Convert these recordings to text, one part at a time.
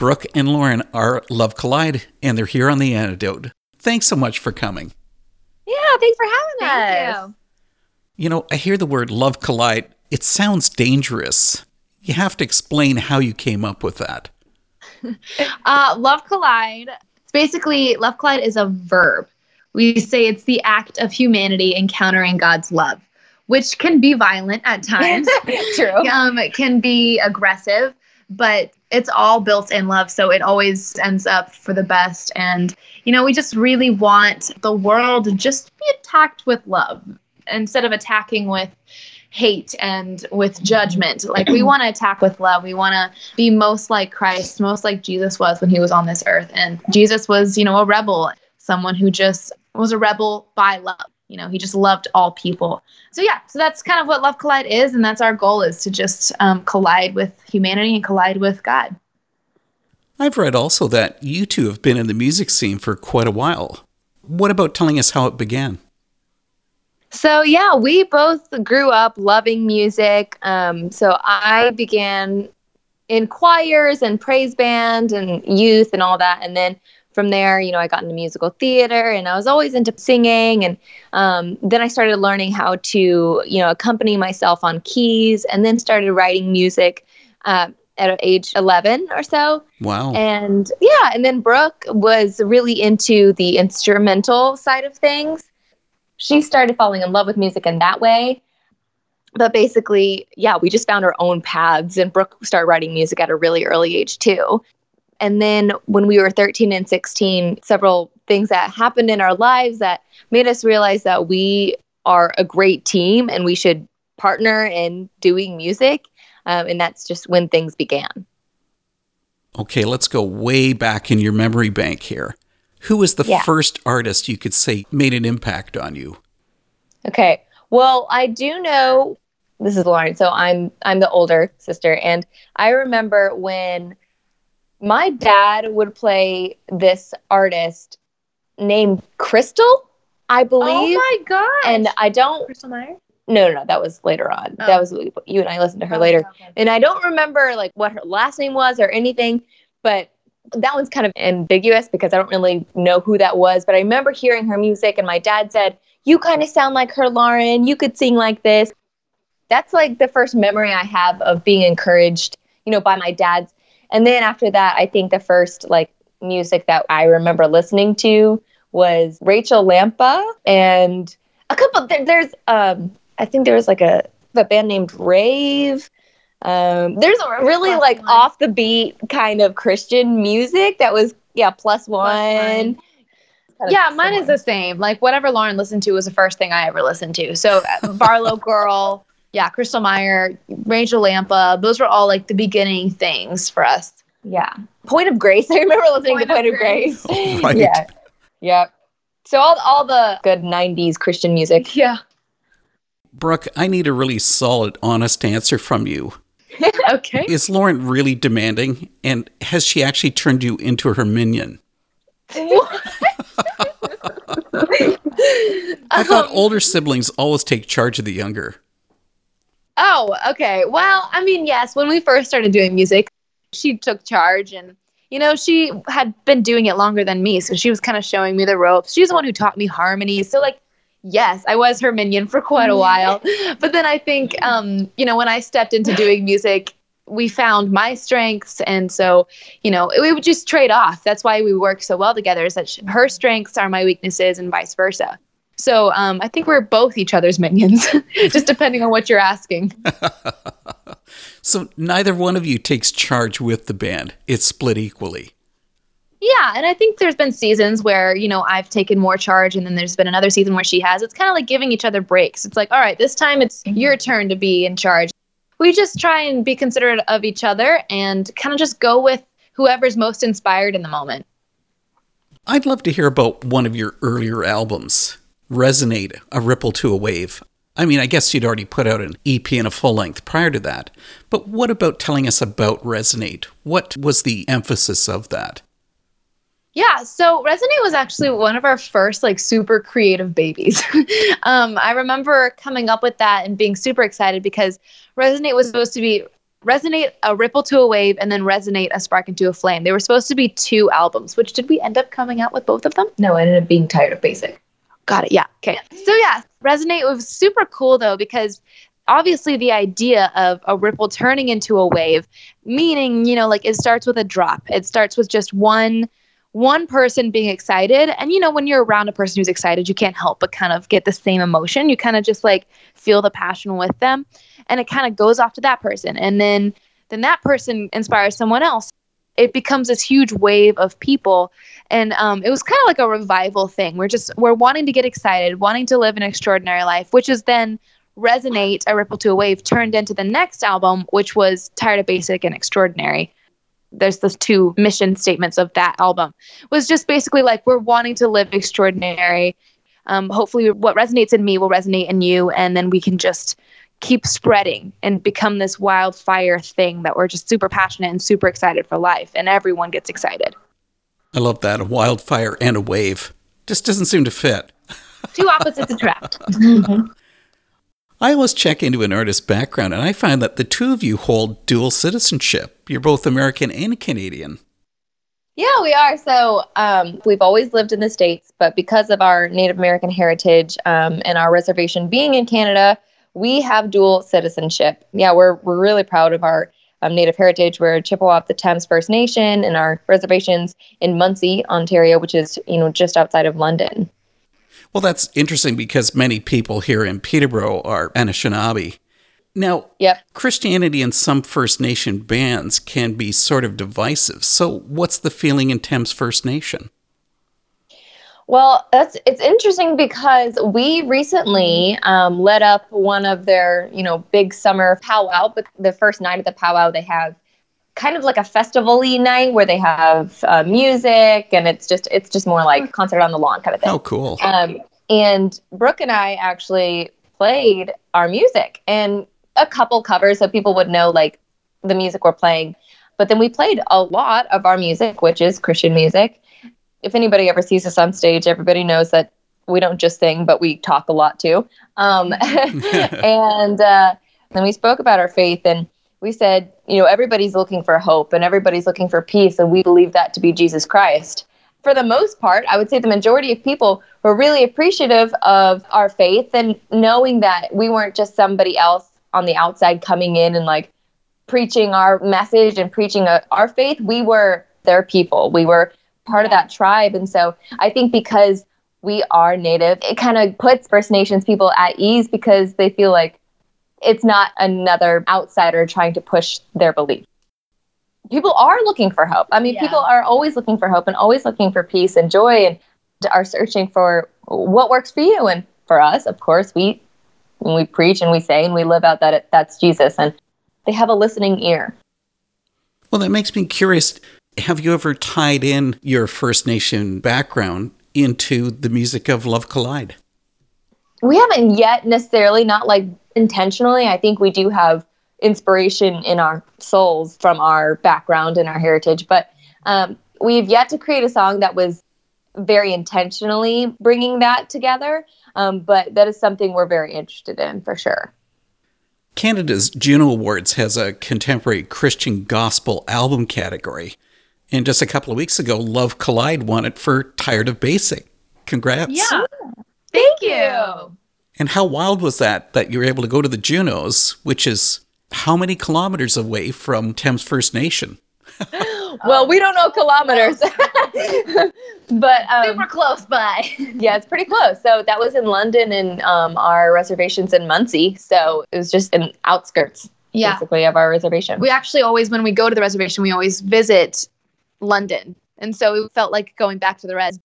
Brooke and Lauren are Love Collide, and they're here on the antidote. Thanks so much for coming. Yeah, thanks for having Thank us. you. You know, I hear the word Love Collide. It sounds dangerous. You have to explain how you came up with that. Uh, love collide. It's basically love collide is a verb. We say it's the act of humanity encountering God's love, which can be violent at times. True. um, it can be aggressive, but it's all built in love. So it always ends up for the best. And, you know, we just really want the world to just be attacked with love instead of attacking with hate and with judgment. Like we want to attack with love. We want to be most like Christ, most like Jesus was when he was on this earth. And Jesus was, you know, a rebel, someone who just was a rebel by love. You know, he just loved all people. So yeah, so that's kind of what Love Collide is, and that's our goal is to just um, collide with humanity and collide with God. I've read also that you two have been in the music scene for quite a while. What about telling us how it began? So yeah, we both grew up loving music. Um, so I began in choirs and praise band and youth and all that, and then from there, you know, I got into musical theater and I was always into singing. And um, then I started learning how to, you know, accompany myself on keys, and then started writing music uh, at age 11 or so. Wow. And yeah, and then Brooke was really into the instrumental side of things. She started falling in love with music in that way. But basically, yeah, we just found our own paths, and Brooke started writing music at a really early age too. And then when we were 13 and 16, several things that happened in our lives that made us realize that we are a great team and we should partner in doing music. Um, and that's just when things began. Okay, let's go way back in your memory bank here. Who was the Yeah. first artist you could say made an impact on you? Okay. Well, I do know this is Lauren, so I'm I'm the older sister, and I remember when my dad would play this artist named Crystal, I believe. Oh my god! and I don't Krystal Meyer. no no no that was later on. Oh. That was you and I listened to her oh, later. And I don't remember like what her last name was or anything, but that one's kind of ambiguous because I don't really know who that was. But I remember hearing her music, and my dad said, You kind of sound like her, Lauren. You could sing like this. That's like the first memory I have of being encouraged, you know, by my dad's. And then after that, I think the first like music that I remember listening to was Rachel Lampa and a couple. There, there's, um, I think there was like a, a band named Rave. Um, there's a really Plus like One. off the beat kind of Christian music that was yeah plus one. One. Kind of Yeah, mine is the same. Like whatever Lauren listened to was the first thing I ever listened to. So uh, Barlow Girl, yeah, Krystal Meyer, Rachel Lampa, those were all like the beginning things for us. yeah. Point of Grace. I remember listening Point to Point of Grace. Right. Yeah. Yep. So all all the good '90s Christian music. Yeah. Brooke, I need a really solid, honest answer from you. Okay. Is Lauren really demanding? And has she actually turned you into her minion? I thought Um, older siblings always take charge of the younger. Oh, okay. Well, I mean, yes, when we first started doing music, she took charge and you know, she had been doing it longer than me, so she was kind of showing me the ropes. She's the one who taught me harmony. So like, yes, I was her minion for quite a while. but then I think um, you know, when I stepped into doing music, we found my strengths and so, you know, we would just trade off. That's why we work so well together is that sh- her strengths are my weaknesses and vice versa. So um, I think we're both each other's minions, just depending on what you're asking. So neither one of you takes charge with the band. It's split equally. Yeah, and I think there's been seasons where, you know, I've taken more charge and then there's been another season where she has. It's kind of like giving each other breaks. It's like, all right, this time it's your turn to be in charge. We just try and be considerate of each other and kind of just go with whoever's most inspired in the moment. I'd love to hear about one of your earlier albums, Resonate, A Ripple to a Wave. I mean, I guess you'd already put out an EP and a full length prior to that. But what about telling us about Resonate? What was the emphasis of that? Yeah, so Resonate was actually one of our first like super creative babies. um, I remember coming up with that and being super excited because Resonate was supposed to be Resonate a ripple to a wave and then resonate a spark into a flame. They were supposed to be two albums, which did we end up coming out with both of them? No, I ended up being tired of basic. Got it. Yeah. Okay. So yeah, resonate was super cool though because obviously the idea of a ripple turning into a wave, meaning you know like it starts with a drop. It starts with just one one person being excited and you know when you're around a person who's excited you can't help but kind of get the same emotion you kind of just like feel the passion with them and it kind of goes off to that person and then then that person inspires someone else it becomes this huge wave of people. And um, it was kind of like a revival thing. We're just we're wanting to get excited wanting to live an extraordinary life which is then resonate a ripple to a wave turned into the next album which was tired of basic and extraordinary. There's the two mission statements of that album. Was just basically like we're wanting to live extraordinary. Um, hopefully what resonates in me will resonate in you and then we can just keep spreading and become this wildfire thing that we're just super passionate and super excited for life and everyone gets excited I love that. A wildfire and a wave. Just doesn't seem to fit. two opposites attract I always check into an artist's background and I find that the two of you hold dual citizenship. You're both American and Canadian. Yeah, we are. So um, we've always lived in the States, but because of our Native American heritage um, and our reservation being in Canada, we have dual citizenship. Yeah, we're, we're really proud of our um, Native heritage. We're Chippewa of the Thames First Nation and our reservations in Muncey, Ontario, which is, you know, just outside of London. Well, that's interesting because many people here in Peterborough are Anishinaabe. Now, Yep. Christianity in some First Nation bands can be sort of divisive. So, what's the feeling in Thames First Nation? Well, that's it's interesting because we recently um, led up one of their you know big summer powwow. But the first night of the powwow, they have kind of like a festival-y night where they have uh, music and it's just it's just more like concert on the lawn kind of thing. Oh, cool. Um, and Brooke and I actually played our music and a couple covers so people would know like the music we're playing. But then we played a lot of our music, which is Christian music. If anybody ever sees us on stage, everybody knows that we don't just sing, but we talk a lot too. Um, and uh, then we spoke about our faith and we said, you know, everybody's looking for hope and everybody's looking for peace, and we believe that to be Jesus Christ. For the most part, I would say the majority of people were really appreciative of our faith and knowing that we weren't just somebody else on the outside coming in and like preaching our message and preaching a, our faith. We were their people. We were part of that tribe. And so I think because we are native, it kind of puts First Nations people at ease because they feel like it's not another outsider trying to push their belief. People are looking for hope. I mean, Yeah. people are always looking for hope and always looking for peace and joy and are searching for what works for you. And for us, of course, we we preach and we say and we live out that it, that's Jesus and they have a listening ear. Well, that makes me curious. Have you ever tied in your First Nation background into the music of Love Collide? we haven't yet necessarily not like intentionally i think we do have inspiration in our souls from our background and our heritage but um, we've yet to create a song that was very intentionally bringing that together um, but that is something we're very interested in for sure Canada's Juno Awards has a contemporary Christian gospel album category. And just a couple of weeks ago, Love Collide won it for Tired of Basic. Congrats. yeah. Thank you. And how wild was that that you were able to go to the Junos, which is how many kilometers away from Thames First Nation? well we don't know kilometers. But um, super close by. Yeah it's pretty close. So that was in london and um, our reservations in Muncey. So it was just in outskirts yeah. basically of our reservation. We actually always when we go to the reservation we always visit london. And so it felt like going back to the res.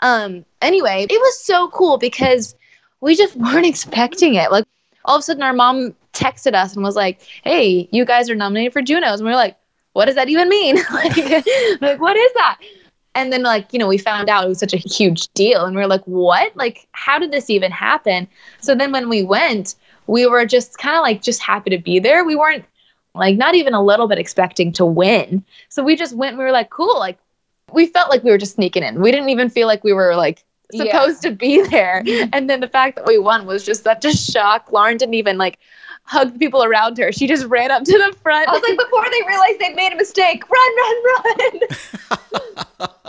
Um anyway it was so cool because we just weren't expecting it. Like all of a sudden our mom texted us and was like hey you guys are nominated for junos. And we were like what does that even mean? Like, like what is that? And then like you know we found out it was such a huge deal and we were like what? Like how did this even happen? So then when we went we were just kind of like just happy to be there. We weren't like not even a little bit expecting to win. So we just went, we were like, cool. Like we felt like we were just sneaking in. We didn't even feel like we were like Yeah. supposed to be there. And then the fact that we won was just such a shock. Lauren didn't even like hug the people around her. She just ran up to the front. I was like, before they realized they'd made a mistake, run, run, run.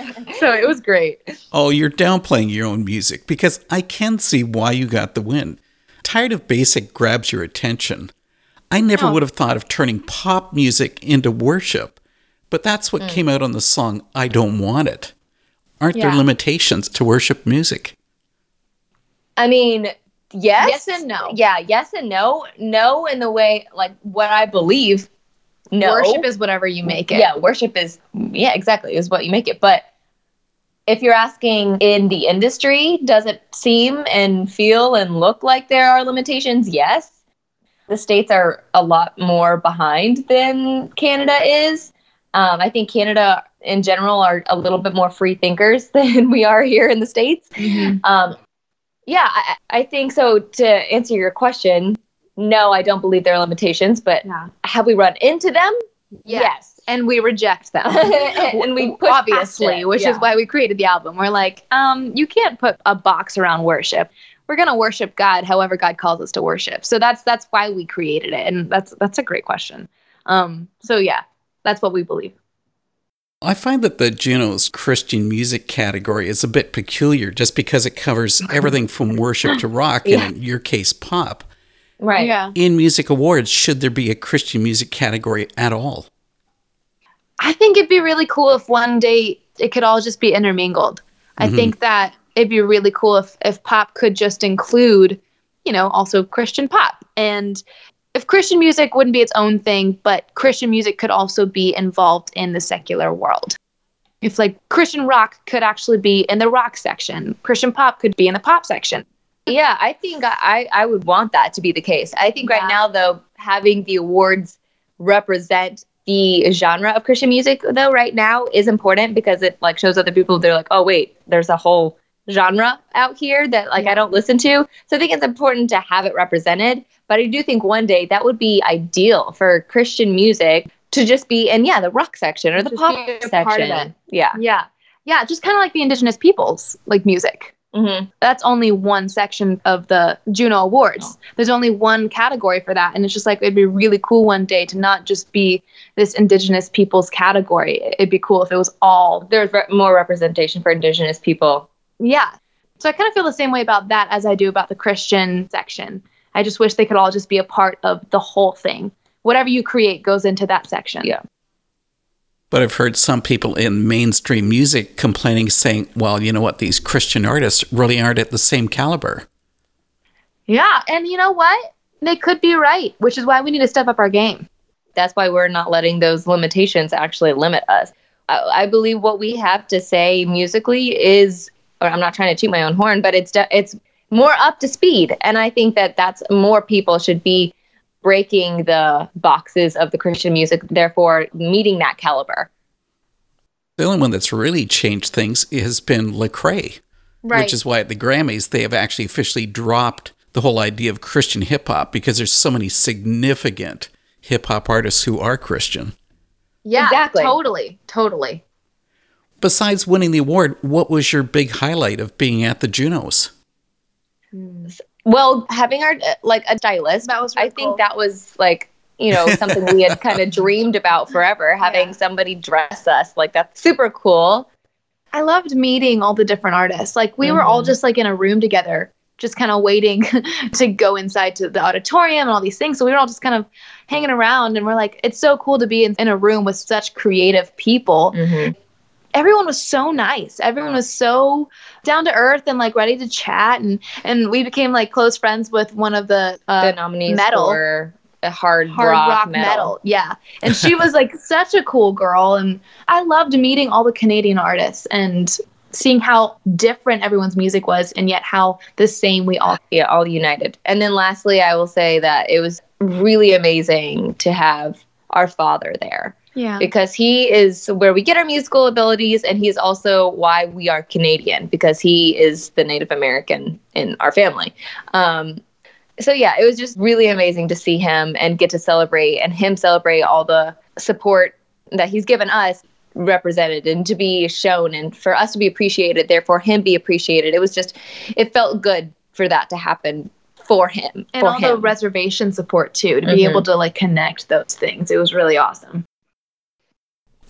so it was great. Oh, you're downplaying your own music because I can see why you got the win. Tired of basic grabs your attention. I never No. would have thought of turning pop music into worship, but that's what mm. came out on the song I Don't Want It. Aren't there limitations to worship music? I mean, yes. Yes and no. Yeah, yes and no. No in the way, like, what I believe. No. Worship is whatever you make it. Yeah, worship is, yeah, exactly, is what you make it. But if you're asking in the industry, does it seem and feel and look like there are limitations? Yes. The states are a lot more behind than Canada is. Um, I think Canada in general are a little bit more free thinkers than we are here in the States. Mhm. Um, yeah, I, I think so. To answer your question, no, I don't believe there are limitations, but Yeah. have we run into them? Yes. And we reject them. and we obviously, which Yeah. is why we created the album. We're like, um, you can't put a box around worship. We're gonna worship God however God calls us to worship. So that's that's why we created it, and that's that's a great question. Um, so yeah, that's what we believe. I find that the Juno's Christian music category is a bit peculiar just because it covers everything from worship to rock, Yeah. and in your case, pop. right. Yeah, In music awards, should there be a Christian music category at all? I think it'd be really cool if one day it could all just be intermingled. I Mhm. think that it'd be really cool if if pop could just include, you know, also Christian pop and if Christian music wouldn't be its own thing, but Christian music could also be involved in the secular world. If like Christian rock could actually be in the rock section, Christian pop could be in the pop section. Yeah, I think I, I would want that to be the case. I think right now, though, having the awards represent the genre of Christian music, though, right now is important because it like shows other people they're like, oh wait, there's a whole genre out here that like I don't listen to. So I think it's important to have it represented. But I do think one day that would be ideal for Christian music to just be in yeah the rock section or the Just pop section. part of it. Yeah. Yeah. Yeah, just kind of like the indigenous peoples like music. hmm that's only one section of the Juno Awards. There's only one category for that. And it's just like, it'd be really cool one day to not just be this Indigenous peoples category. It'd be cool if it was all, There's re- more representation for Indigenous people. Yeah. So I kind of feel the same way about that as I do about the Christian section. I just wish they could all just be a part of the whole thing. Whatever you create goes into that section. Yeah. But I've heard some people in mainstream music complaining, saying, well, you know what, these Christian artists really aren't at the same caliber. Yeah. And you know what? They could be right, which is why we need to step up our game. that's why we're not letting those limitations actually limit us. I, I believe what we have to say musically is, or I'm not trying to toot my own horn, but it's de- it's more up to speed, and I think that that's more people should be breaking the boxes of the Christian music, therefore meeting that caliber. The only one that's really changed things has been Lecrae, Right. which is why at the Grammys they have actually officially dropped the whole idea of Christian hip hop because there's so many significant hip hop artists who are Christian. yeah. Exactly. Totally. Totally. Besides winning the award, what was your big highlight of being at the Junos? Well, having our like a stylist, That was I really think cool. that was like you know something we had kind of dreamed about forever. Having Yeah. somebody dress us like that's super cool. I loved meeting all the different artists. Like we were all Mhm. just like in a room together, just kind of waiting to go inside to the auditorium and all these things. So we were all just kind of hanging around and we're like, it's so cool to be in, in a room with such creative people. Everyone was so nice. Everyone was so down to earth and like ready to chat and and we became like close friends with one of the uh, the nominees metal. for a hard, hard rock, metal. Yeah. And she was like such a cool girl. And I loved meeting all the Canadian artists and seeing how different everyone's music was and yet how the same we all Yeah, all united. And then lastly, I will say that it was really amazing to have our father there Yeah. because he is where we get our musical abilities and he's also why we are Canadian because he is the Native American in our family. Um, so yeah, it was just really amazing to see him and get to celebrate and him celebrate all the support that he's given us represented and to be shown and for us to be appreciated, therefore him be appreciated. It was just, it felt good for that to happen for him. and for all the reservation support too to be Mhm. able to like connect those things. It was really awesome.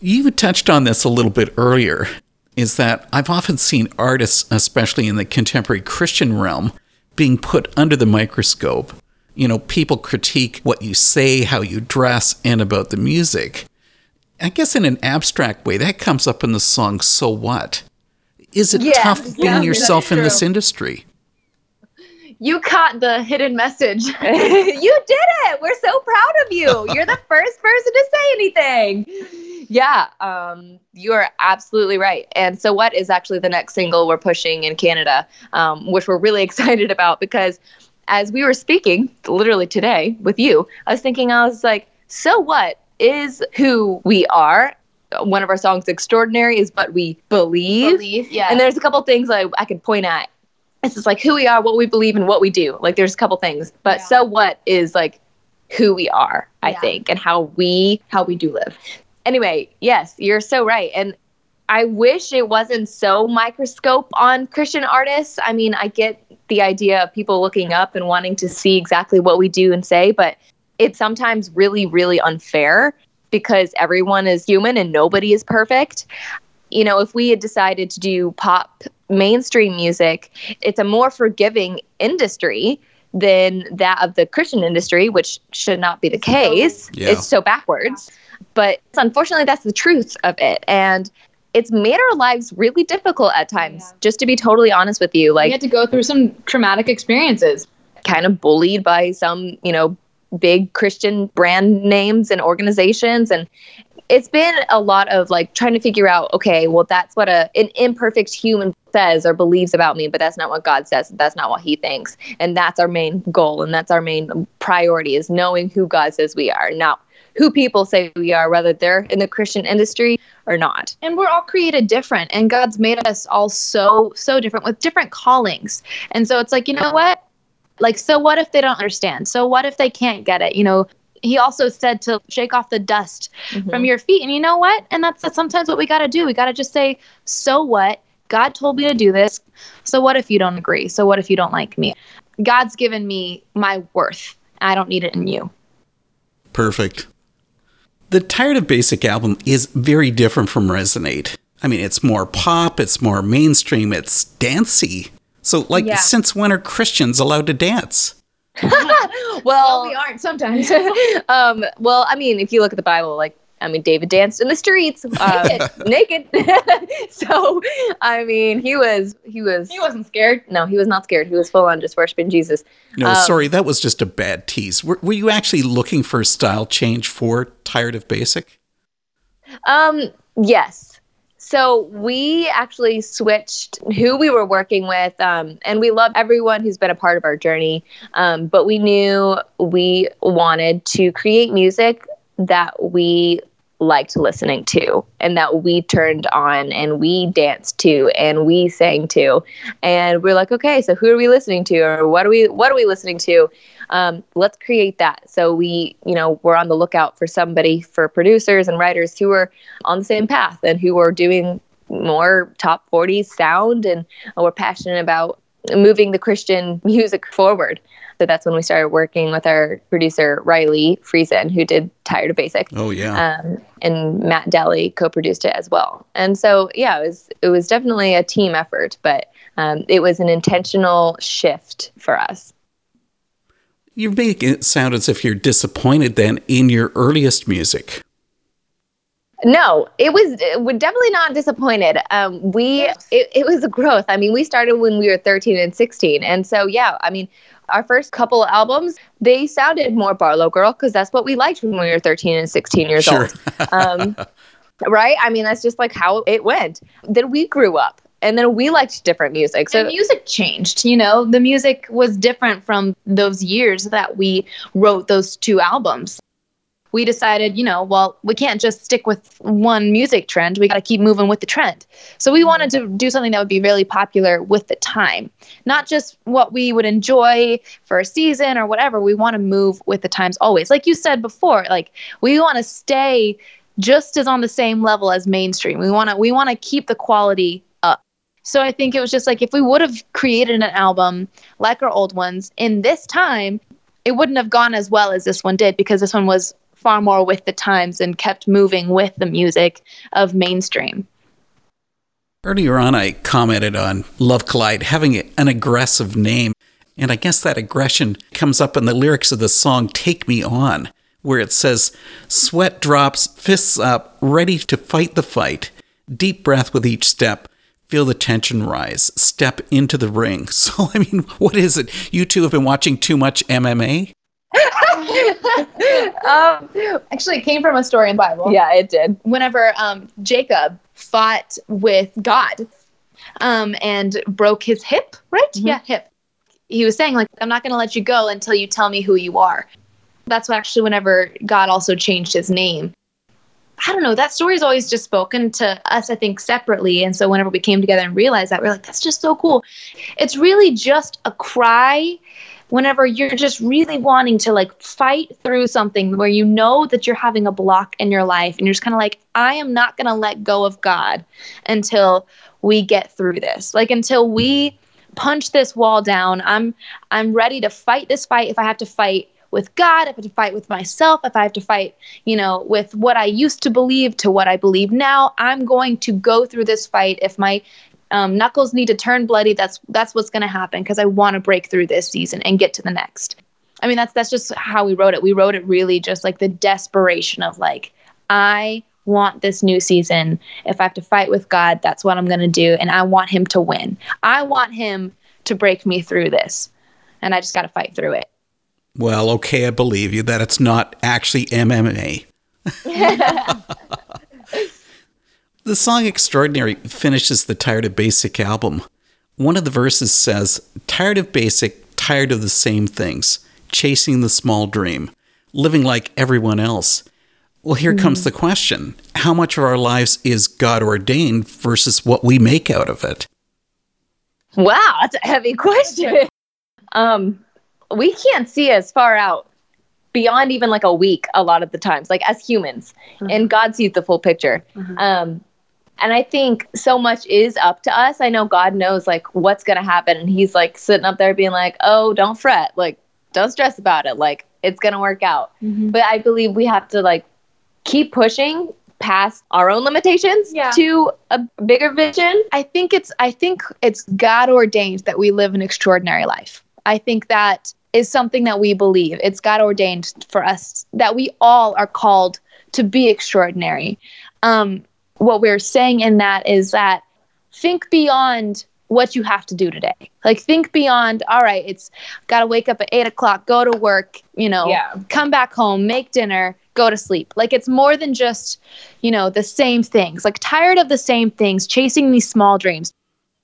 You touched on this a little bit earlier, is that I've often seen artists, especially in the contemporary Christian realm, being put under the microscope. You know, people critique what you say, how you dress, and about the music. I guess in an abstract way, that comes up in the song So What? Is it Yeah, tough being yeah, yourself in this industry? You caught the hidden message. you did it. We're so proud of you. You're the first person to say anything. Yeah, um, you are absolutely right. And so, what is actually the next single we're pushing in Canada, um, which we're really excited about because as we were speaking, literally today with you, I was thinking, I was like, so what is who we are? One of our songs, Extraordinary, is what we believe. Believe, yeah. And there's a couple things I, I could point at. It's just like who we are, what we believe, and what we do. Like there's a couple things, but Yeah. so what is like who we are, I Yeah. think, and how we how we do live. Anyway, yes, you're so right, and I wish it wasn't so microscope on Christian artists. I mean, I get the idea of people looking up and wanting to see exactly what we do and say, but it's sometimes really, really unfair because everyone is human and nobody is perfect. You know, if we had decided to do pop mainstream music, it's a more forgiving industry than that of the Christian industry, which should not be the case. Yeah. It's so backwards. But unfortunately, that's the truth of it. And it's made our lives really difficult at times, Yeah. just to be totally honest with you. Like, we had to go through some traumatic experiences. kind of bullied by some, you know, big Christian brand names and organizations and it's been a lot of like trying to figure out okay well that's what a an imperfect human says or believes about me but that's not what god says that's not what he thinks and that's our main goal and that's our main priority is knowing who god says we are not who people say we are whether they're in the christian industry or not And we're all created different, and God's made us all so, so different with different callings. And so it's like, you know what? Like, so what if they don't understand? So what if they can't get it? You know, he also said to shake off the dust mm-hmm. from your feet. And you know what? And that's, that's sometimes what we got to do. We got to just say, so what? God told me to do this. So what if you don't agree? So what if you don't like me? God's given me my worth. I don't need it in you. Perfect. The Tired of Basic album is very different from Resonate. I mean, it's more pop, it's more mainstream, it's dancey. So, like, Yeah. since when are Christians allowed to dance? well we aren't sometimes. um, well, I mean, if you look at the Bible, like, I mean, David danced in the streets, uh, naked. so, I mean, he was, he was, he wasn't scared. no, he was not scared. He was full on just worshiping Jesus. No, Um, sorry, that was just a bad tease. Were, were you actually looking for a style change for Tired of Basic? Um, yes. So we actually switched who we were working with, um, and we love everyone who's been a part of our journey. Um, but we knew we wanted to create music that we liked listening to and that we turned on and we danced to and we sang to. And we're like okay so who are we listening to or what are we what are we listening to? Um, let's create that. So we you know we're on the lookout for somebody for producers and writers who are on the same path and who are doing more top 40 sound and we're passionate about moving the christian music forward so that's when we started working with our producer riley friesen who did tired of basic Oh, yeah. um, and Matt Daly co-produced it as well. And so, yeah, it was it was definitely a team effort, but um, it was an intentional shift for us. You're making it sound as if you're disappointed then in your earliest music. No, it was was definitely not disappointed. Um, we it, it was a growth. I mean, we started when we were 13 and 16, and so yeah, I mean, our first couple albums they sounded more Barlow Girl because that's what we liked when we were 13 and 16 years Sure. old. Um, right? I mean, that's just like how it went. Then we grew up, and then we liked different music. So So music changed, you know, the music was different from those years that we wrote those two albums. We decided, you know, well, we can't just stick with one music trend. We got to keep moving with the trend. So we wanted to do something that would be really popular with the time, not just what we would enjoy for a season or whatever. We want to move with the times always. Like you said before, like we want to stay just as on the same level as mainstream. We want to we want to keep the quality up. So I think it was just like if we would have created an album like our old ones in this time, it wouldn't have gone as well as this one did because this one was far more with the times and kept moving with the music of mainstream. Earlier on, I commented on Love Collide having an aggressive name. And I guess that aggression comes up in the lyrics of the song Take Me On, where it says, Sweat drops, fists up, ready to fight the fight. Deep breath with each step. Feel the tension rise. Step into the ring. So, I mean, what is it? You two have been watching too much MMA? Um, actually, it came from a story in the Bible. Yeah, it did. Whenever um, Jacob fought with God um, and broke his hip, right? Mhm. Yeah, hip. He was saying, like, I'm not going to let you go until you tell me who you are. That's actually whenever God also changed his name. I don't know. That story's always just spoken to us, I think, separately. And so whenever we came together and realized that, we are like, that's just so cool. It's really just a cry whenever you're just really wanting to like fight through something where you know that you're having a block in your life and you're just kind of like, I am not going to let go of God until we get through this. Like until we punch this wall down. I'm I'm ready to fight this fight if I have to fight with God, if I have to fight with myself, if I have to fight, you know, with what I used to believe to what I believe now, I'm going to go through this fight. If my um, knuckles need to turn bloody, that's that's what's going to happen because I want to break through this season and get to the next. I mean, that's that's just how we wrote it. We wrote it really just like the desperation of like, I want this new season. If I have to fight with God, that's what I'm going to do, and I want Him to win. I want Him to break me through this, and I just got to fight through it. Well, okay, I believe you that it's not actually MMA. the song Extraordinary finishes the Tired of Basic album. One of the verses says, Tired of basic, tired of the same things, chasing the small dream, living like everyone else. Well, here comes the question How much of our lives is God ordained versus what we make out of it? Wow, that's a heavy question. um, we can't see as far out beyond even like a week a lot of the times, like as humans, and God sees the full picture. Um, and I think so much is up to us. I know God knows like what's gonna happen, and He's like sitting up there being like, "Oh, don't fret, like don't stress about it, like it's gonna work out." But I believe we have to like keep pushing past our own limitations Yeah. to a bigger vision. I think it's I think it's God ordained that we live an extraordinary life. I think that is something that we believe. It's God ordained for us that we all are called to be extraordinary. Um, what we're saying in that is that think beyond what you have to do today. Like think beyond. All right, it's got to wake up at eight o'clock, go to work. You know, Yeah. come back home, make dinner, go to sleep. Like it's more than just, you know, the same things. Like tired of the same things, chasing these small dreams.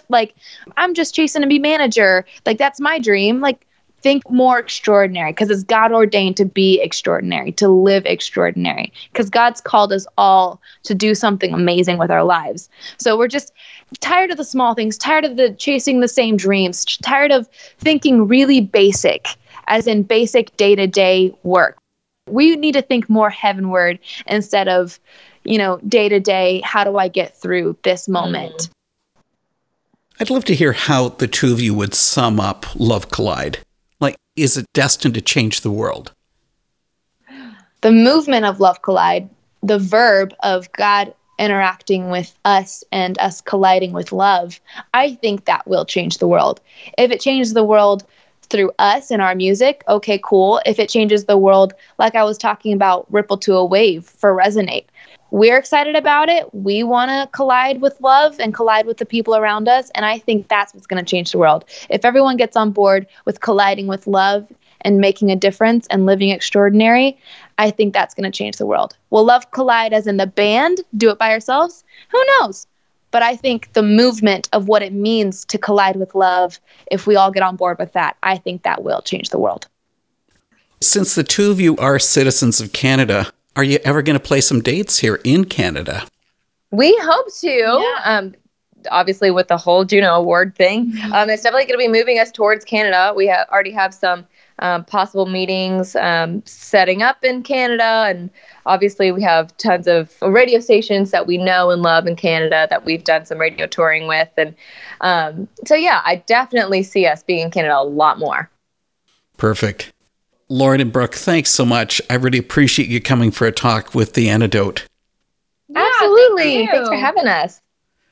Like I'm just chasing to be manager. Like that's my dream. Like think more extraordinary because it's God ordained to be extraordinary, to live extraordinary. Because God's called us all to do something amazing with our lives. So we're just tired of the small things, tired of the chasing the same dreams, tired of thinking really basic, as in basic day to day work. We need to think more heavenward instead of, you know, day to day, how do I get through this moment? I'd love to hear how the two of you would sum up Love Collide. Like, is it destined to change the world? the movement of love collide, the verb of God interacting with us and us colliding with love, I think that will change the world. If it changes the world through us and our music, okay, cool. If it changes the world, like I was talking about, ripple to a wave for resonate. We're excited about it. We want to collide with love and collide with the people around us. And I think that's what's going to change the world. If everyone gets on board with colliding with love and making a difference and living extraordinary, I think that's going to change the world. Will Love Collide as in the band do it by ourselves? Who knows? But I think the movement of what it means to collide with love, if we all get on board with that, I think that will change the world. Since the two of you are citizens of Canada, are you ever going to play some dates here in Canada? We hope to. Um, obviously, with the whole Juno Award thing, um, it's definitely going to be moving us towards Canada. We ha- already have some um, possible meetings um, setting up in Canada. And obviously, we have tons of radio stations that we know and love in Canada that we've done some radio touring with. And um, so, yeah, I definitely see us being in Canada a lot more. Perfect. Lauren and Brooke, thanks so much. I really appreciate you coming for a talk with the antidote. Absolutely. thank. Thanks for having us.